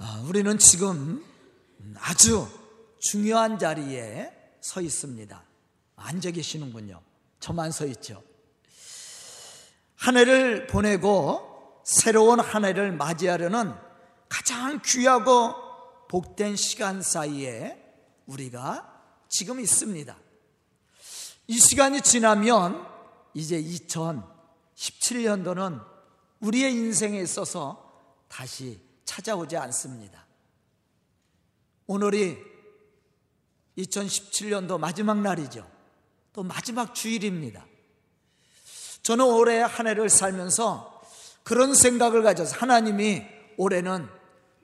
아, 우리는 지금 아주 중요한 자리에 서 있습니다. 앉아 계시는군요. 저만 서 있죠. 한 해를 보내고 새로운 한 해를 맞이하려는 가장 귀하고 복된 시간 사이에 우리가 지금 있습니다. 이 시간이 지나면 이제 2017년도는 우리의 인생에 있어서 다시 찾아오지 않습니다. 오늘이 2017년도 마지막 날이죠. 또 마지막 주일입니다. 저는 올해 한 해를 살면서 그런 생각을 가져서 하나님이 올해는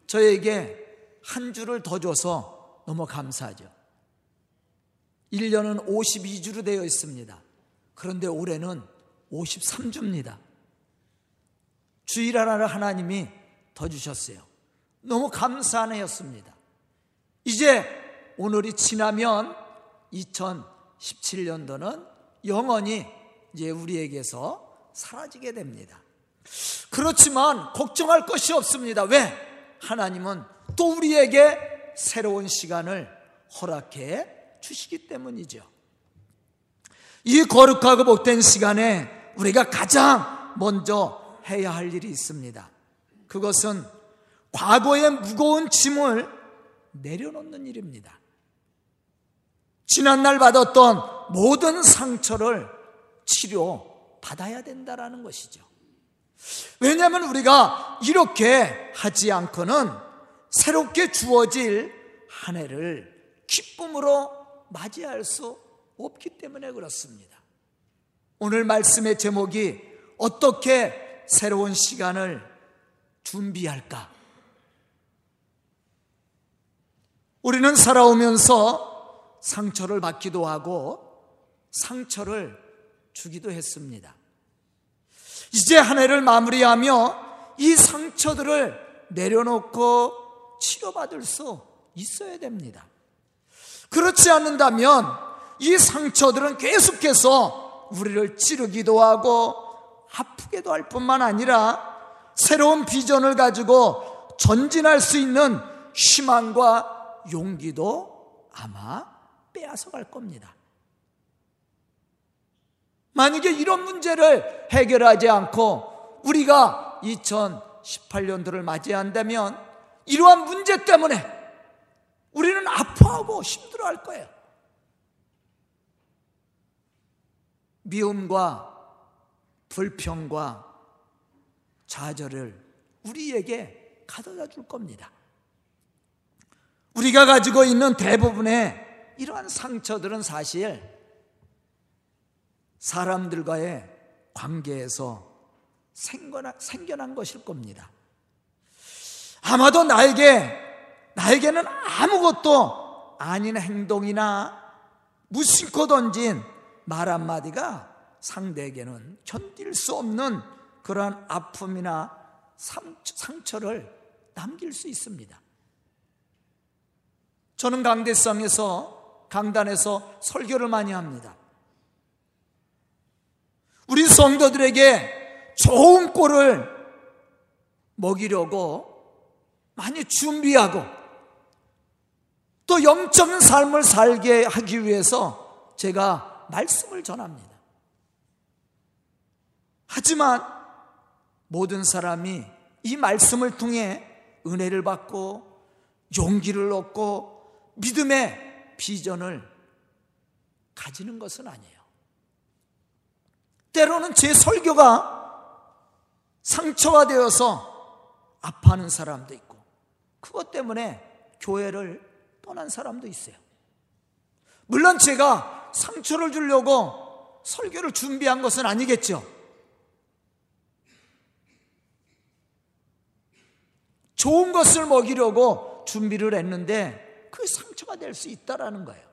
저에게 한 주를 더 줘서 너무 감사하죠. 1년은 52주로 되어 있습니다. 그런데 올해는 53주입니다. 주일 하나를 하나님이 더 주셨어요. 너무 감사한 해였습니다. 이제 오늘이 지나면 2017년도는 영원히 이제 우리에게서 사라지게 됩니다. 그렇지만 걱정할 것이 없습니다. 왜? 하나님은 또 우리에게 새로운 시간을 허락해 주시기 때문이죠. 이 거룩하고 복된 시간에 우리가 가장 먼저 해야 할 일이 있습니다. 그것은 과거의 무거운 짐을 내려놓는 일입니다. 지난날 받았던 모든 상처를 치료 받아야 된다라는 것이죠. 왜냐하면 우리가 이렇게 하지 않고는 새롭게 주어질 한 해를 기쁨으로 맞이할 수 없기 때문에 그렇습니다. 오늘 말씀의 제목이 어떻게 새로운 시간을 준비할까? 우리는 살아오면서 상처를 받기도 하고 상처를 주기도 했습니다. 이제 한 해를 마무리하며 이 상처들을 내려놓고 치료받을 수 있어야 됩니다. 그렇지 않는다면 이 상처들은 계속해서 우리를 찌르기도 하고 아프게도 할 뿐만 아니라 새로운 비전을 가지고 전진할 수 있는 희망과 용기도 아마 빼앗아 갈 겁니다. 만약에 이런 문제를 해결하지 않고 우리가 2018년도를 맞이한다면 이러한 문제 때문에 우리는 아파하고 힘들어 할 거예요. 미움과 불평과 좌절을 우리에게 가져다 줄 겁니다. 우리가 가지고 있는 대부분의 이러한 상처들은 사실 사람들과의 관계에서 생겨난 것일 겁니다. 아마도 나에게, 나에게는 아무것도 아닌 행동이나 무심코 던진 말 한마디가 상대에게는 견딜 수 없는 그러한 아픔이나 상처를 남길 수 있습니다. 저는 강대성에서 강단에서 설교를 많이 합니다. 우리 성도들에게 좋은 꼴을 먹이려고 많이 준비하고 또 영적인 삶을 살게 하기 위해서 제가 말씀을 전합니다. 하지만 모든 사람이 이 말씀을 통해 은혜를 받고 용기를 얻고 믿음의 비전을 가지는 것은 아니에요. 때로는 제 설교가 상처가 되어서 아파하는 사람도 있고 그것 때문에 교회를 떠난 사람도 있어요. 물론 제가 상처를 주려고 설교를 준비한 것은 아니겠죠. 좋은 것을 먹이려고 준비를 했는데 그 상처가 될 수 있다라는 거예요.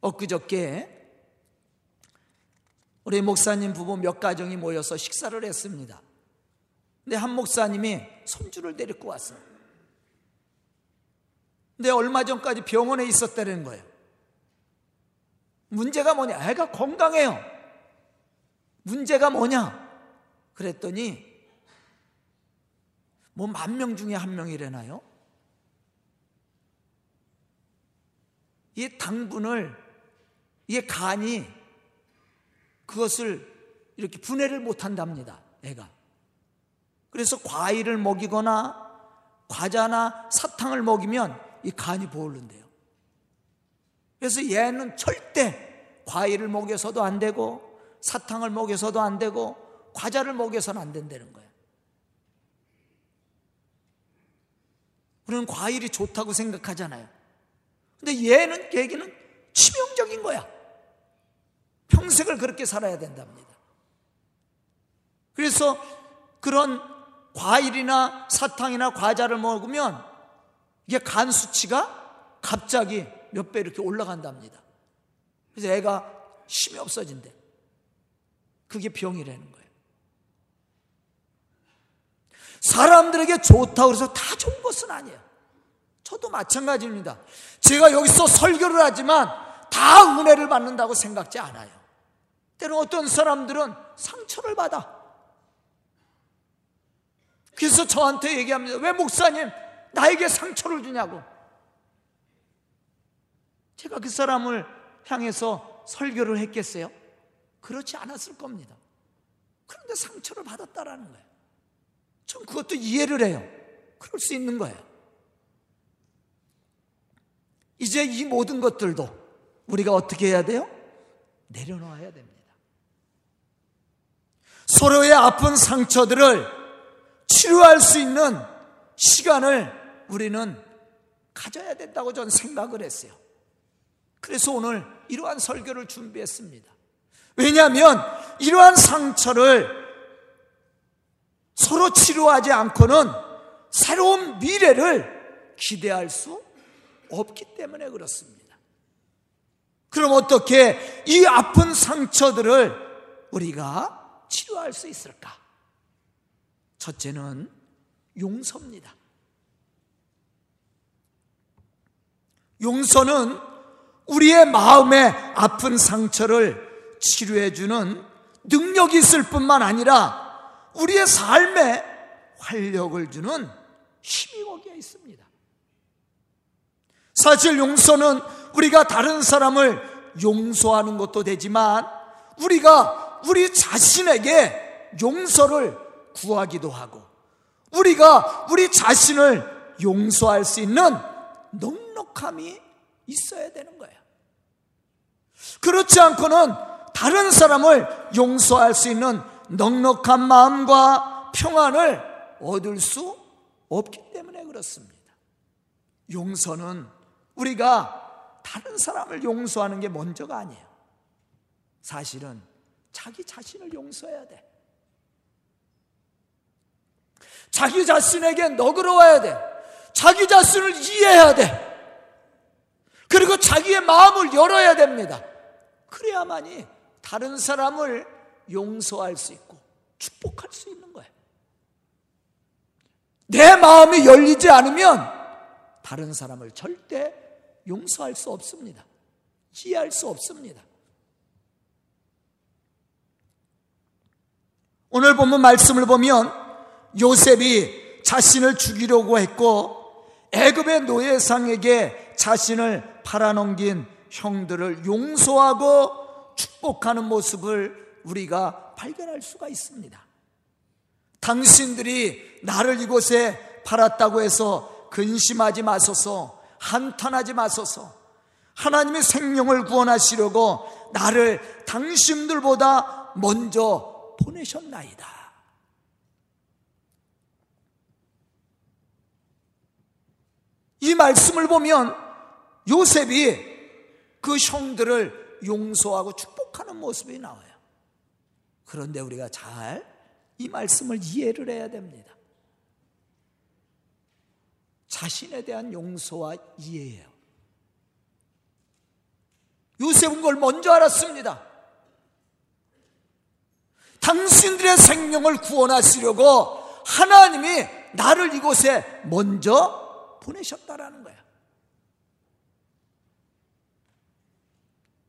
엊그저께 우리 목사님 부부 몇 가정이 모여서 식사를 했습니다. 근데 한 목사님이 손주를 데리고 왔어요. 근데 얼마 전까지 병원에 있었다는 거예요. 문제가 뭐냐? 애가 건강해요. 문제가 뭐냐? 그랬더니 뭐 만 명 중에 한 명이래나요? 이 당분을 이게 간이 그것을 이렇게 분해를 못 한답니다. 애가. 그래서 과일을 먹이거나 과자나 사탕을 먹이면 이 간이 보울른대요. 그래서 얘는 절대 과일을 먹여서도 안 되고 사탕을 먹여서도 안 되고 과자를 먹여서는 안 된다는 거예요. 우리는 과일이 좋다고 생각하잖아요. 근데 얘는 얘기는 치명적인 거야. 평생을 그렇게 살아야 된답니다. 그래서 그런 과일이나 사탕이나 과자를 먹으면 이게 간 수치가 갑자기 몇 배 이렇게 올라간답니다. 그래서 애가 힘이 없어진대. 그게 병이라는 거예요. 사람들에게 좋다고 해서 다 좋은 것은 아니에요. 저도 마찬가지입니다. 제가 여기서 설교를 하지만 다 은혜를 받는다고 생각지 않아요. 때로 어떤 사람들은 상처를 받아. 그래서 저한테 얘기합니다. 왜 목사님 나에게 상처를 주냐고. 제가 그 사람을 향해서 설교를 했겠어요? 그렇지 않았을 겁니다. 그런데 상처를 받았다라는 거예요. 전 그것도 이해를 해요. 그럴 수 있는 거예요. 이제 이 모든 것들도 우리가 어떻게 해야 돼요? 내려놓아야 됩니다. 서로의 아픈 상처들을 치료할 수 있는 시간을 우리는 가져야 된다고 저는 생각을 했어요. 그래서 오늘 이러한 설교를 준비했습니다. 왜냐하면 이러한 상처를 서로 치료하지 않고는 새로운 미래를 기대할 수 없기 때문에 그렇습니다. 그럼 어떻게 이 아픈 상처들을 우리가 치료할 수 있을까? 첫째는 용서입니다. 용서는 우리의 마음의 아픈 상처를 치료해주는 능력이 있을 뿐만 아니라 우리의 삶에 활력을 주는 힘이 거기에 있습니다. 사실 용서는 우리가 다른 사람을 용서하는 것도 되지만 우리가 우리 자신에게 용서를 구하기도 하고 우리가 우리 자신을 용서할 수 있는 넉넉함이 있어야 되는 거예요. 그렇지 않고는 다른 사람을 용서할 수 있는 넉넉한 마음과 평안을 얻을 수 없기 때문에 그렇습니다. 용서는 우리가 다른 사람을 용서하는 게 먼저가 아니에요. 사실은 자기 자신을 용서해야 돼. 자기 자신에게 너그러워야 돼. 자기 자신을 이해해야 돼. 그리고 자기의 마음을 열어야 됩니다. 그래야만이 다른 사람을 용서할 수 있고 축복할 수 있는 거예요. 내 마음이 열리지 않으면 다른 사람을 절대 용서할 수 없습니다. 이해할 수 없습니다. 오늘 본문 말씀을 보면 요셉이 자신을 죽이려고 했고 애굽의 노예상에게 자신을 팔아넘긴 형들을 용서하고 축복하는 모습을 우리가 발견할 수가 있습니다. 당신들이 나를 이곳에 팔았다고 해서 근심하지 마소서, 한탄하지 마소서. 하나님의 생명을 구원하시려고 나를 당신들보다 먼저 보내셨나이다. 이 말씀을 보면 요셉이 그 형들을 용서하고 축복하는 모습이 나와요. 그런데 우리가 잘 이 말씀을 이해를 해야 됩니다. 자신에 대한 용서와 이해예요. 요셉은 걸 먼저 알았습니다. 당신들의 생명을 구원하시려고 하나님이 나를 이곳에 먼저 보내셨다라는 거야.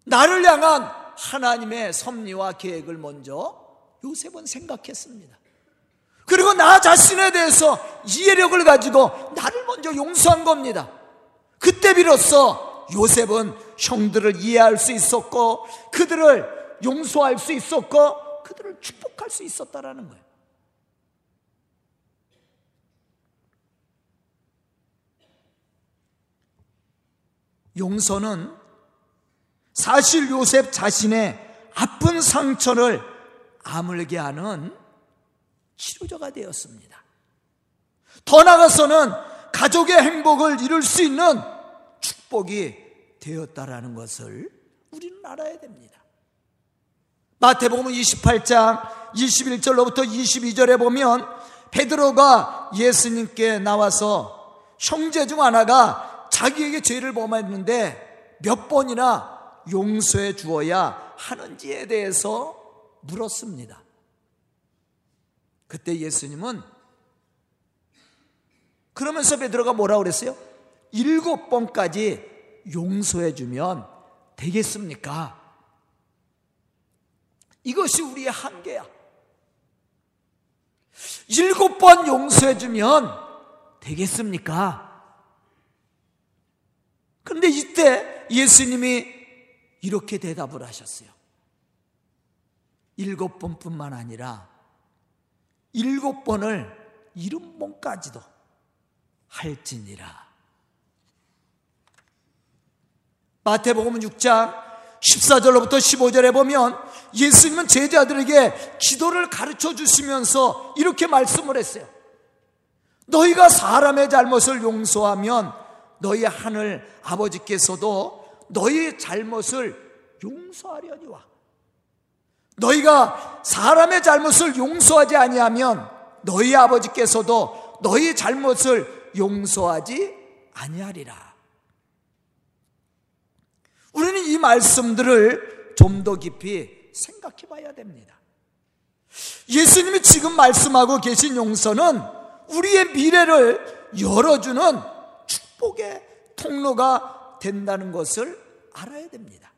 나를 향한 하나님의 섭리와 계획을 먼저 요셉은 생각했습니다. 그리고 나 자신에 대해서 이해력을 가지고 나를 먼저 용서한 겁니다. 그때 비로소 요셉은 형들을 이해할 수 있었고 그들을 용서할 수 있었고 그들을 축복할 수 있었다라는 거예요. 용서는 사실 요셉 자신의 아픈 상처를 아물게 하는 치료자가 되었습니다. 더 나아가서는 가족의 행복을 이룰 수 있는 축복이 되었다라는 것을 우리는 알아야 됩니다. 마태복음 28장 21절로부터 22절에 보면 베드로가 예수님께 나와서 형제 중 하나가 자기에게 죄를 범했는데 몇 번이나 용서해 주어야 하는지에 대해서 물었습니다. 그때 예수님은 그러면서 베드로가 뭐라 그랬어요? 일곱 번까지 용서해 주면 되겠습니까? 이것이 우리의 한계야. 일곱 번 용서해 주면 되겠습니까? 그런데 이때 예수님이 이렇게 대답을 하셨어요. 일곱 번뿐만 아니라 일곱 번을 일흔 번까지도 할지니라. 마태복음 6장 14절로부터 15절에 보면 예수님은 제자들에게 기도를 가르쳐 주시면서 이렇게 말씀을 했어요. 너희가 사람의 잘못을 용서하면 너희 하늘 아버지께서도 너희의 잘못을 용서하려니와 너희가 사람의 잘못을 용서하지 아니하면 너희 아버지께서도 너희 잘못을 용서하지 아니하리라. 우리는 이 말씀들을 좀 더 깊이 생각해 봐야 됩니다. 예수님이 지금 말씀하고 계신 용서는 우리의 미래를 열어주는 축복의 통로가 된다는 것을 알아야 됩니다.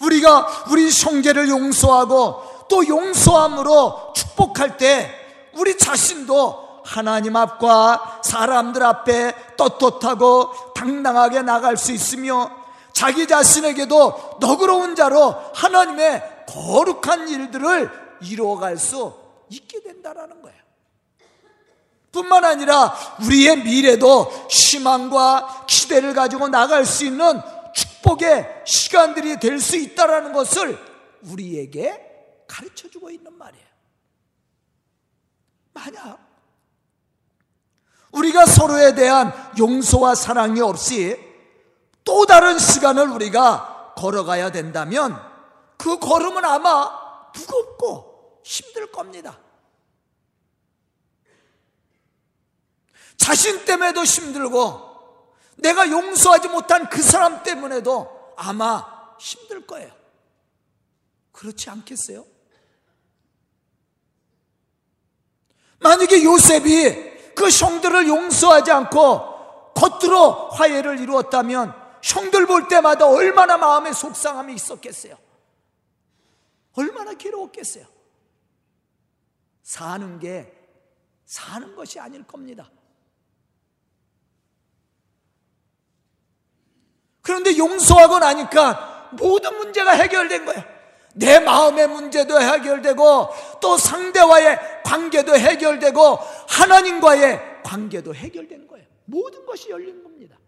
우리가 우리 형제를 용서하고 또 용서함으로 축복할 때 우리 자신도 하나님 앞과 사람들 앞에 떳떳하고 당당하게 나갈 수 있으며 자기 자신에게도 너그러운 자로 하나님의 거룩한 일들을 이루어갈 수 있게 된다라는 거예요. 뿐만 아니라 우리의 미래도 희망과 기대를 가지고 나갈 수 있는 축복의 시간들이 될 수 있다라는 것을 우리에게 가르쳐 주고 있는 말이에요. 만약 우리가 서로에 대한 용서와 사랑이 없이 또 다른 시간을 우리가 걸어가야 된다면 그 걸음은 아마 무겁고 힘들 겁니다. 자신 때문에도 힘들고 내가 용서하지 못한 그 사람 때문에도 아마 힘들 거예요. 그렇지 않겠어요? 만약에 요셉이 그 형들을 용서하지 않고 겉으로 화해를 이루었다면 형들 볼 때마다 얼마나 마음에 속상함이 있었겠어요? 얼마나 괴로웠겠어요? 사는 게 사는 것이 아닐 겁니다. 그런데 용서하고 나니까 모든 문제가 해결된 거예요. 내 마음의 문제도 해결되고 또 상대와의 관계도 해결되고 하나님과의 관계도 해결된 거예요. 모든 것이 열린 겁니다.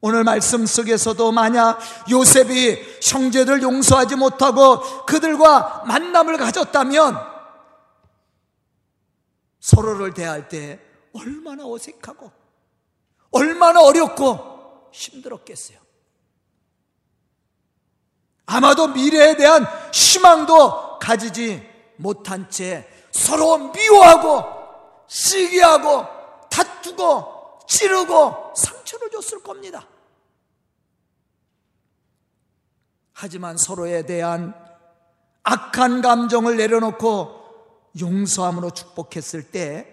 오늘 말씀 속에서도 만약 요셉이 형제들 용서하지 못하고 그들과 만남을 가졌다면 서로를 대할 때 얼마나 어색하고 얼마나 어렵고 힘들었겠어요. 아마도 미래에 대한 희망도 가지지 못한 채 서로 미워하고 시기하고 다투고 찌르고 상처를 줬을 겁니다. 하지만 서로에 대한 악한 감정을 내려놓고 용서함으로 축복했을 때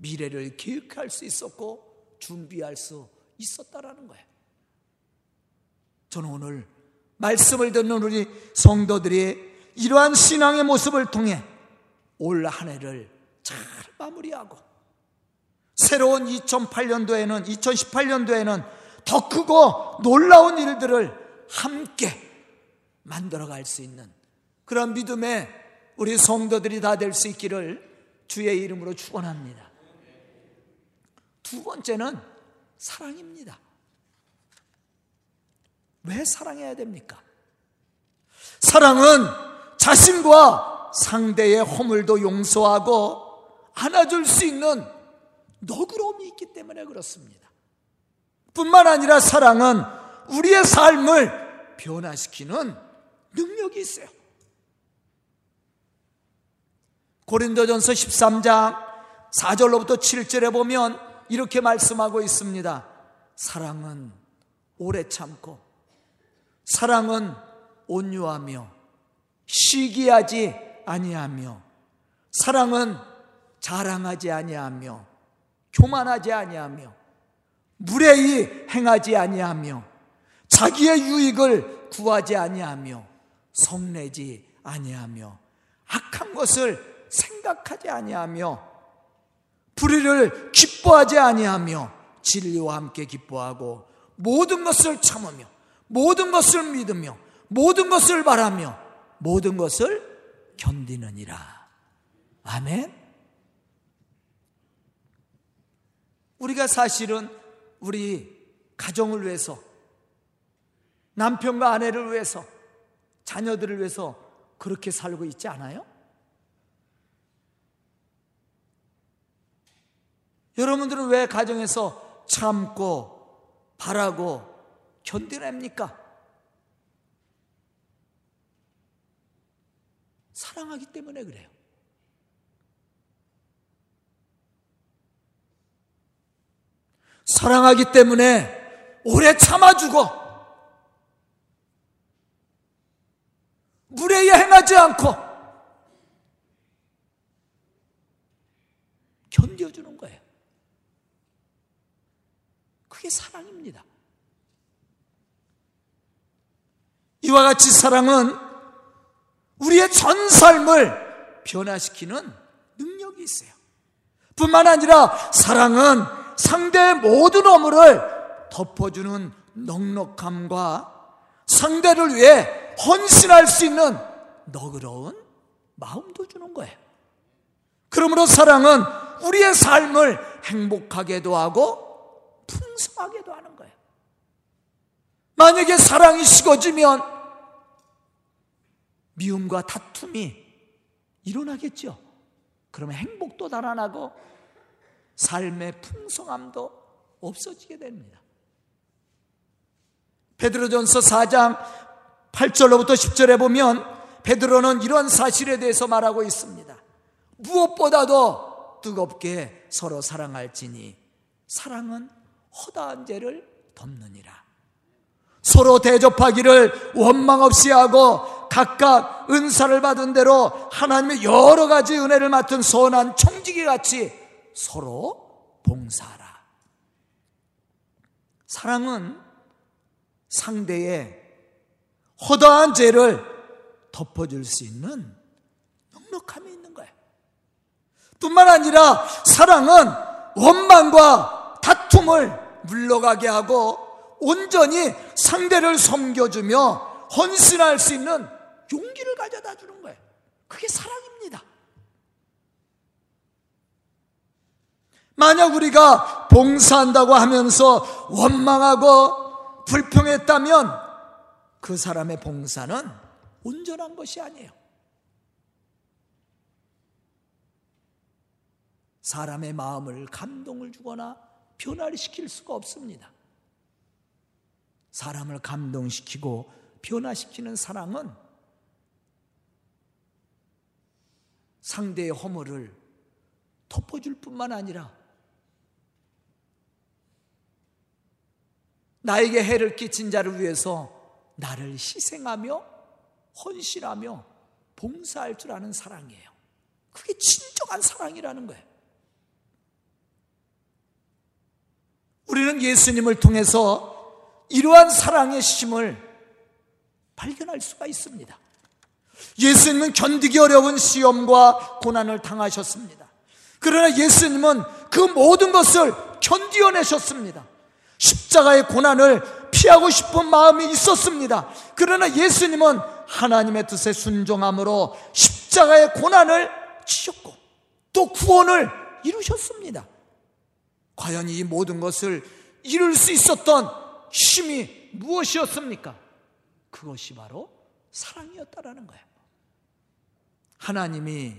미래를 계획할 수 있었고 준비할 수 있었다라는 거예요. 저는 오늘 말씀을 듣는 우리 성도들이 이러한 신앙의 모습을 통해 올 한 해를 잘 마무리하고 새로운 2008년도에는 2018년도에는 더 크고 놀라운 일들을 함께 만들어 갈 수 있는 그런 믿음의 우리 성도들이 다 될 수 있기를 주의 이름으로 축원합니다. 두 번째는 사랑입니다. 왜 사랑해야 됩니까? 사랑은 자신과 상대의 허물도 용서하고 안아줄 수 있는 너그러움이 있기 때문에 그렇습니다. 뿐만 아니라 사랑은 우리의 삶을 변화시키는 능력이 있어요. 고린도전서 13장 4절로부터 7절에 보면 이렇게 말씀하고 있습니다. 사랑은 오래 참고 사랑은 온유하며 시기하지 아니하며 사랑은 자랑하지 아니하며 교만하지 아니하며 무례히 행하지 아니하며 자기의 유익을 구하지 아니하며 성내지 아니하며 악한 것을 생각하지 아니하며 불의를 기뻐하지 아니하며 진리와 함께 기뻐하고 모든 것을 참으며 모든 것을 믿으며 모든 것을 바라며 모든 것을 견디느니라. 아멘. 우리가 사실은 우리 가정을 위해서 남편과 아내를 위해서 자녀들을 위해서 그렇게 살고 있지 않아요? 여러분들은 왜 가정에서 참고 바라고 견뎌냅니까? 사랑하기 때문에 그래요. 사랑하기 때문에 오래 참아주고 무례히 행하지 않고 견뎌주는 거예요. 그게 사랑입니다. 이와 같이 사랑은 우리의 전 삶을 변화시키는 능력이 있어요. 뿐만 아니라 사랑은 상대의 모든 어물을 덮어주는 넉넉함과 상대를 위해 헌신할 수 있는 너그러운 마음도 주는 거예요. 그러므로 사랑은 우리의 삶을 행복하게도 하고 풍성하게도 하는 거예요. 만약에 사랑이 식어지면 미움과 다툼이 일어나겠죠. 그러면 행복도 달아나고 삶의 풍성함도 없어지게 됩니다. 베드로전서 4장 8절로부터 10절에 보면 베드로는 이런 사실에 대해서 말하고 있습니다. 무엇보다도 뜨겁게 서로 사랑할지니 사랑은 허다한 죄를 덮느니라. 서로 대접하기를 원망 없이 하고 각각 은사를 받은 대로 하나님의 여러 가지 은혜를 맡은 선한 청지기 같이 서로 봉사하라. 사랑은 상대의 허다한 죄를 덮어줄 수 있는 넉넉함이 있는 거예요. 뿐만 아니라 사랑은 원망과 다툼을 물러가게 하고 온전히 상대를 섬겨주며 헌신할 수 있는 용기를 가져다 주는 거예요. 그게 사랑입니다. 만약 우리가 봉사한다고 하면서 원망하고 불평했다면 그 사람의 봉사는 온전한 것이 아니에요. 사람의 마음을 감동을 주거나 변화를 시킬 수가 없습니다. 사람을 감동시키고 변화시키는 사랑은 상대의 허물을 덮어줄 뿐만 아니라 나에게 해를 끼친 자를 위해서 나를 희생하며 헌신하며 봉사할 줄 아는 사랑이에요. 그게 진정한 사랑이라는 거예요. 우리는 예수님을 통해서 이러한 사랑의 심을 발견할 수가 있습니다. 예수님은 견디기 어려운 시험과 고난을 당하셨습니다. 그러나 예수님은 그 모든 것을 견디어내셨습니다. 십자가의 고난을 피하고 싶은 마음이 있었습니다. 그러나 예수님은 하나님의 뜻에 순종함으로 십자가의 고난을 치셨고 또 구원을 이루셨습니다. 과연 이 모든 것을 이룰 수 있었던 힘이 무엇이었습니까? 그것이 바로 사랑이었다라는 거예요. 하나님이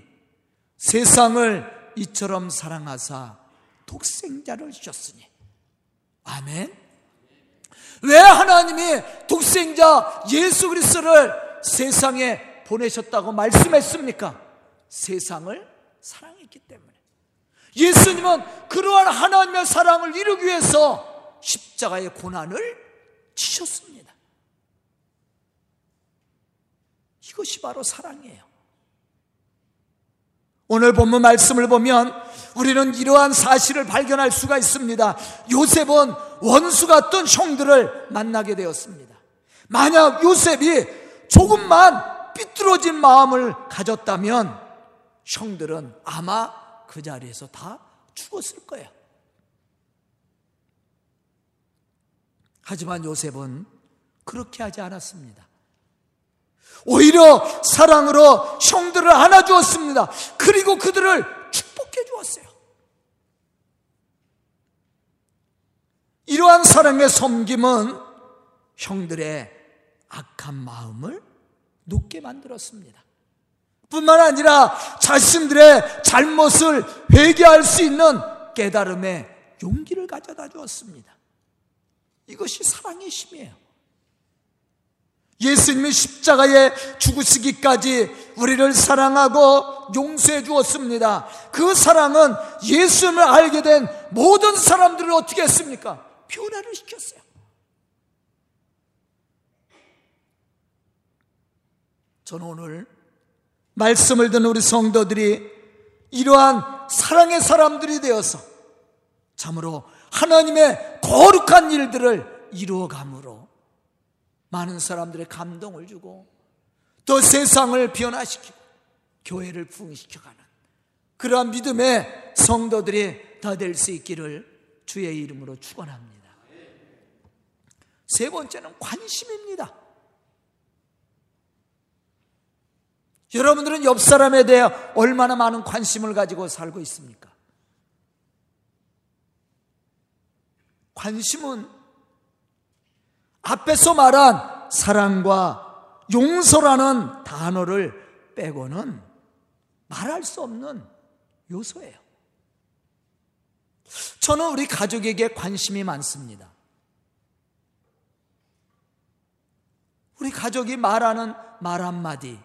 세상을 이처럼 사랑하사 독생자를 주셨으니 아멘. 왜 하나님이 독생자 예수 그리스도를 세상에 보내셨다고 말씀했습니까? 세상을 사랑했기 때문에. 예수님은 그러한 하나님의 사랑을 이루기 위해서 십자가의 고난을 치셨습니다. 이것이 바로 사랑이에요. 오늘 본문 말씀을 보면 우리는 이러한 사실을 발견할 수가 있습니다. 요셉은 원수 같던 형들을 만나게 되었습니다. 만약 요셉이 조금만 삐뚤어진 마음을 가졌다면 형들은 아마 그 자리에서 다 죽었을 거예요. 하지만 요셉은 그렇게 하지 않았습니다. 오히려 사랑으로 형들을 안아주었습니다. 그리고 그들을 축복해 주었어요. 이러한 사랑의 섬김은 형들의 악한 마음을 높게 만들었습니다. 뿐만 아니라 자신들의 잘못을 회개할 수 있는 깨달음의 용기를 가져다 주었습니다. 이것이 사랑의 힘이에요. 예수님이 십자가에 죽으시기까지 우리를 사랑하고 용서해 주었습니다. 그 사랑은 예수님을 알게 된 모든 사람들을 어떻게 했습니까? 변화를 시켰어요. 저는 오늘 말씀을 듣는 우리 성도들이 이러한 사랑의 사람들이 되어서 참으로 하나님의 거룩한 일들을 이루어감으로 많은 사람들의 감동을 주고 또 세상을 변화시키고 교회를 부흥시켜가는 그러한 믿음의 성도들이 다 될 수 있기를 주의 이름으로 축원합니다. 세 번째는 관심입니다. 여러분들은 옆 사람에 대해 얼마나 많은 관심을 가지고 살고 있습니까? 관심은 앞에서 말한 사랑과 용서라는 단어를 빼고는 말할 수 없는 요소예요. 저는 우리 가족에게 관심이 많습니다. 우리 가족이 말하는 말 한마디,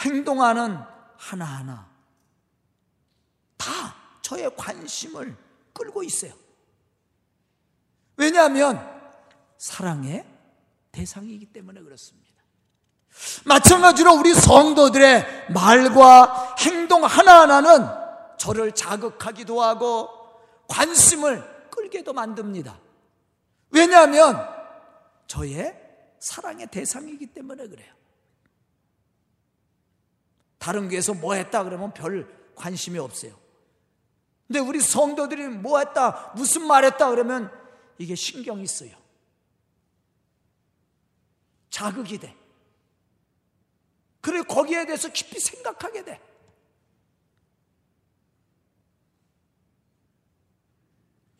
행동하는 하나하나 다 저의 관심을 끌고 있어요. 왜냐하면 사랑의 대상이기 때문에 그렇습니다. 마찬가지로 우리 성도들의 말과 행동 하나하나는 저를 자극하기도 하고 관심을 끌게도 만듭니다. 왜냐하면 저의 사랑의 대상이기 때문에 그래요. 다른 교회에서 뭐 했다 그러면 별 관심이 없어요. 근데 우리 성도들이 뭐 했다, 무슨 말 했다 그러면 이게 신경이 쓰여. 자극이 돼. 그래 거기에 대해서 깊이 생각하게 돼.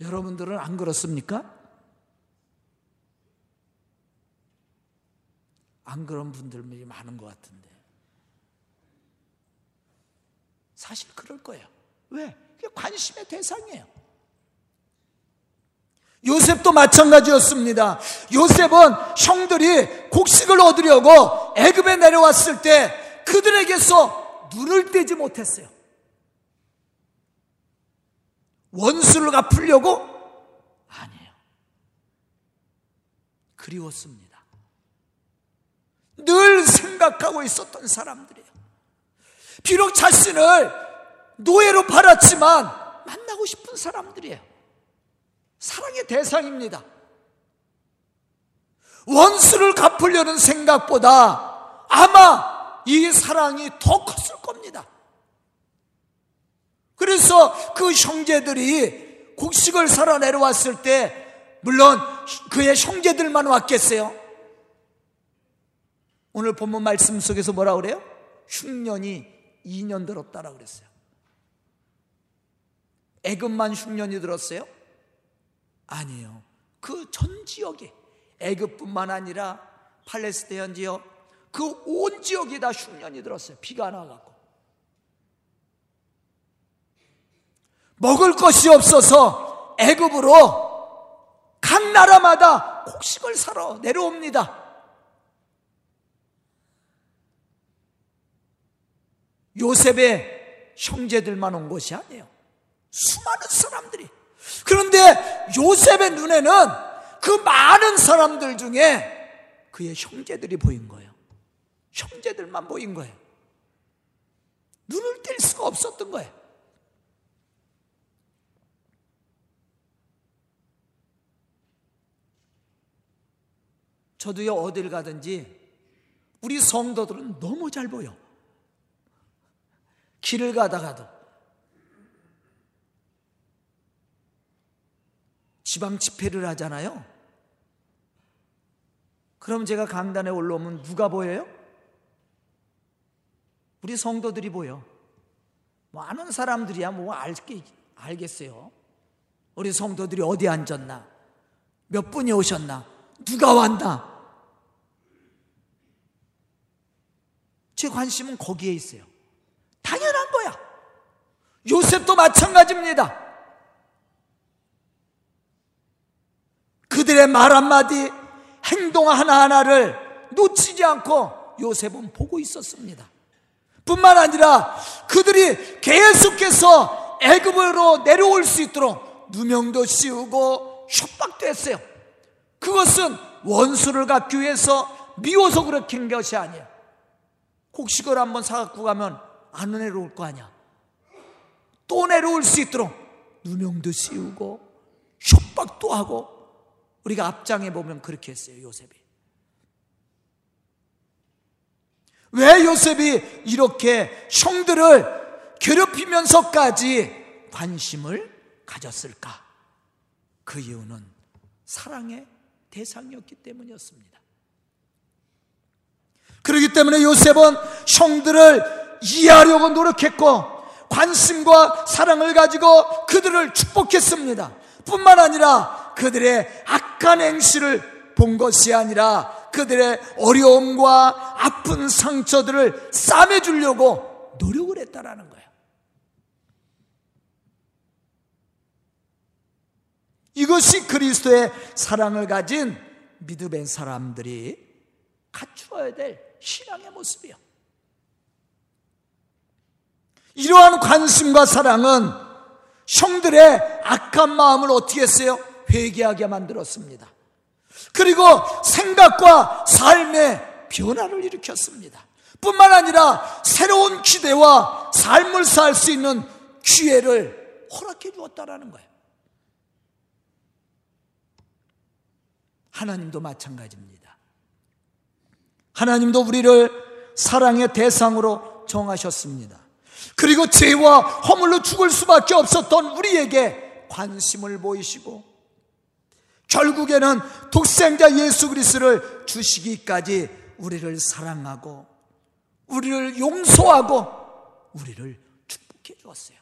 여러분들은 안 그렇습니까? 안 그런 분들이 많은 것 같은데. 사실 그럴 거예요. 왜? 그게 관심의 대상이에요. 요셉도 마찬가지였습니다. 요셉은 형들이 곡식을 얻으려고 애굽에 내려왔을 때 그들에게서 눈을 떼지 못했어요. 원수를 갚으려고 아니에요. 그리웠습니다. 늘 생각하고 있었던 사람들이에요. 비록 자신을 노예로 팔았지만 만나고 싶은 사람들이에요. 사랑의 대상입니다. 원수를 갚으려는 생각보다 아마 이 사랑이 더 컸을 겁니다. 그래서 그 형제들이 곡식을 사러 내려왔을 때 물론 그의 형제들만 왔겠어요. 오늘 본문 말씀 속에서 뭐라 그래요? 흉년이 2년 들었다라 그랬어요. 애급만 흉년이 들었어요? 아니에요. 그 전 지역에 애급뿐만 아니라 팔레스테인 지역 그 온 지역이 다 흉년이 들었어요. 비가 나갖고 먹을 것이 없어서 애굽으로 각 나라마다 곡식을 사러 내려옵니다. 요셉의 형제들만 온 것이 아니에요. 수많은 사람들이. 그런데 요셉의 눈에는 그 많은 사람들 중에 그의 형제들이 보인 거예요. 형제들만 보인 거예요. 눈을 뗄 수가 없었던 거예요. 저도요, 어딜 가든지 우리 성도들은 너무 잘 보여. 길을 가다가도 지방 집회를 하잖아요. 그럼 제가 강단에 올라오면 누가 보여요? 우리 성도들이 보여. 뭐 아는 사람들이야 뭐 알게, 알겠어요. 우리 성도들이 어디 앉았나? 몇 분이 오셨나? 누가 왔나? 제 관심은 거기에 있어요. 당연한 거야. 요셉도 마찬가지입니다. 그들의 말 한마디, 행동 하나하나를 놓치지 않고 요셉은 보고 있었습니다. 뿐만 아니라 그들이 계속해서 애굽으로 내려올 수 있도록 누명도 씌우고 협박도 했어요. 그것은 원수를 갚기 위해서 미워서 그렇게 한 것이 아니에요. 곡식을 한번 사갖고 가면 안 내려올 거 아니야. 또 내려올 수 있도록 누명도 씌우고 협박도 하고 우리가 앞장에 보면 그렇게 했어요, 요셉이. 왜 요셉이 이렇게 형들을 괴롭히면서까지 관심을 가졌을까? 그 이유는 사랑의 대상이었기 때문이었습니다. 그렇기 때문에 요셉은 형들을 이해하려고 노력했고 관심과 사랑을 가지고 그들을 축복했습니다. 뿐만 아니라 그들의 악한 행실을 본 것이 아니라 그들의 어려움과 아픈 상처들을 싸매주려고 노력을 했다라는 거예요. 이것이 그리스도의 사랑을 가진 믿음의 사람들이 갖추어야 될 신앙의 모습이요. 이러한 관심과 사랑은 형들의 악한 마음을 어떻게 했어요? 회개하게 만들었습니다. 그리고 생각과 삶의 변화를 일으켰습니다. 뿐만 아니라 새로운 기대와 삶을 살 수 있는 기회를 허락해 주었다라는 거예요. 하나님도 마찬가지입니다. 하나님도 우리를 사랑의 대상으로 정하셨습니다. 그리고 죄와 허물로 죽을 수밖에 없었던 우리에게 관심을 보이시고 결국에는 독생자 예수 그리스도를 주시기까지 우리를 사랑하고 우리를 용서하고 우리를 축복해 주었어요.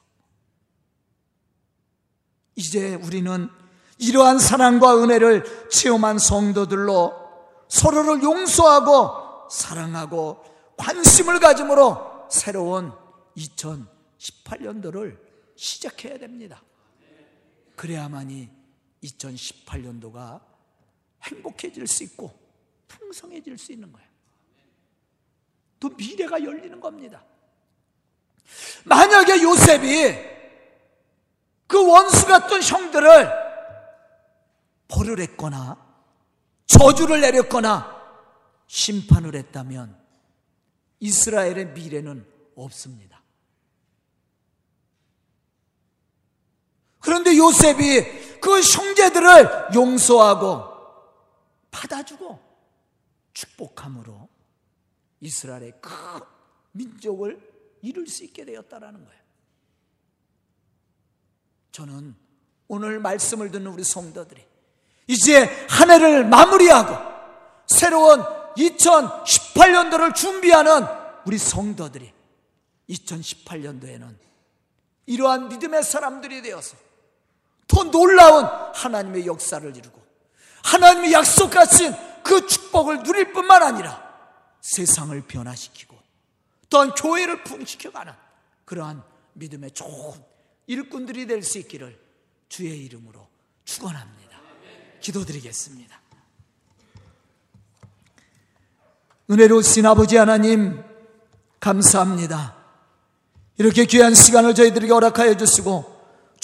이제 우리는 이러한 사랑과 은혜를 체험한 성도들로 서로를 용서하고 사랑하고 관심을 가짐으로 새로운 2018년도를 시작해야 됩니다. 그래야만이 2018년도가 행복해질 수 있고 풍성해질 수 있는 거예요. 또 미래가 열리는 겁니다. 만약에 요셉이 그 원수 같은 형들을 벌을 했거나 저주를 내렸거나 심판을 했다면 이스라엘의 미래는 없습니다. 그런데 요셉이 그 형제들을 용서하고 받아주고 축복함으로 이스라엘의 큰 민족을 이룰 수 있게 되었다라는 거예요. 저는 오늘 말씀을 듣는 우리 성도들이 이제 한 해를 마무리하고 새로운 2018년도를 준비하는 우리 성도들이 2018년도에는 이러한 믿음의 사람들이 되어서 더 놀라운 하나님의 역사를 이루고 하나님의 약속하신 그 축복을 누릴 뿐만 아니라 세상을 변화시키고 또한 교회를 풍시켜가는 그러한 믿음의 좋은 일꾼들이 될 수 있기를 주의 이름으로 축원합니다. 기도드리겠습니다. 은혜로우신 아버지 하나님 감사합니다. 이렇게 귀한 시간을 저희들에게 허락하여 주시고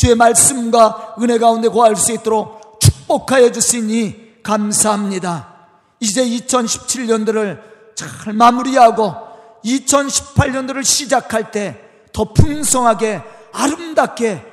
주의 말씀과 은혜 가운데 거할 수 있도록 축복하여 주시니 감사합니다. 이제 2017년도를 잘 마무리하고 2018년도를 시작할 때 더 풍성하게 아름답게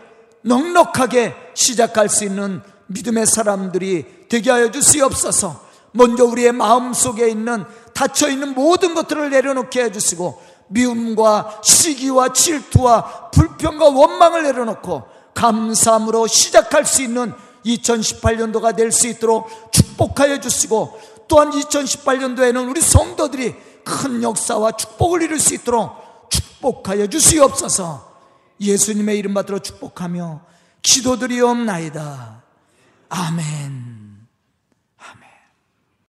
넉넉하게 시작할 수 있는 믿음의 사람들이 되게 하여 주시옵소서. 먼저 우리의 마음 속에 있는 닫혀 있는 모든 것들을 내려놓게 해 주시고 미움과 시기와 질투와 불평과 원망을 내려놓고 감사함으로 시작할 수 있는 2018년도가 될 수 있도록 축복하여 주시고 또한 2018년도에는 우리 성도들이 큰 역사와 축복을 이룰 수 있도록 축복하여 주시옵소서 예수님의 이름 받들어 축복하며 기도드리옵나이다. 아멘.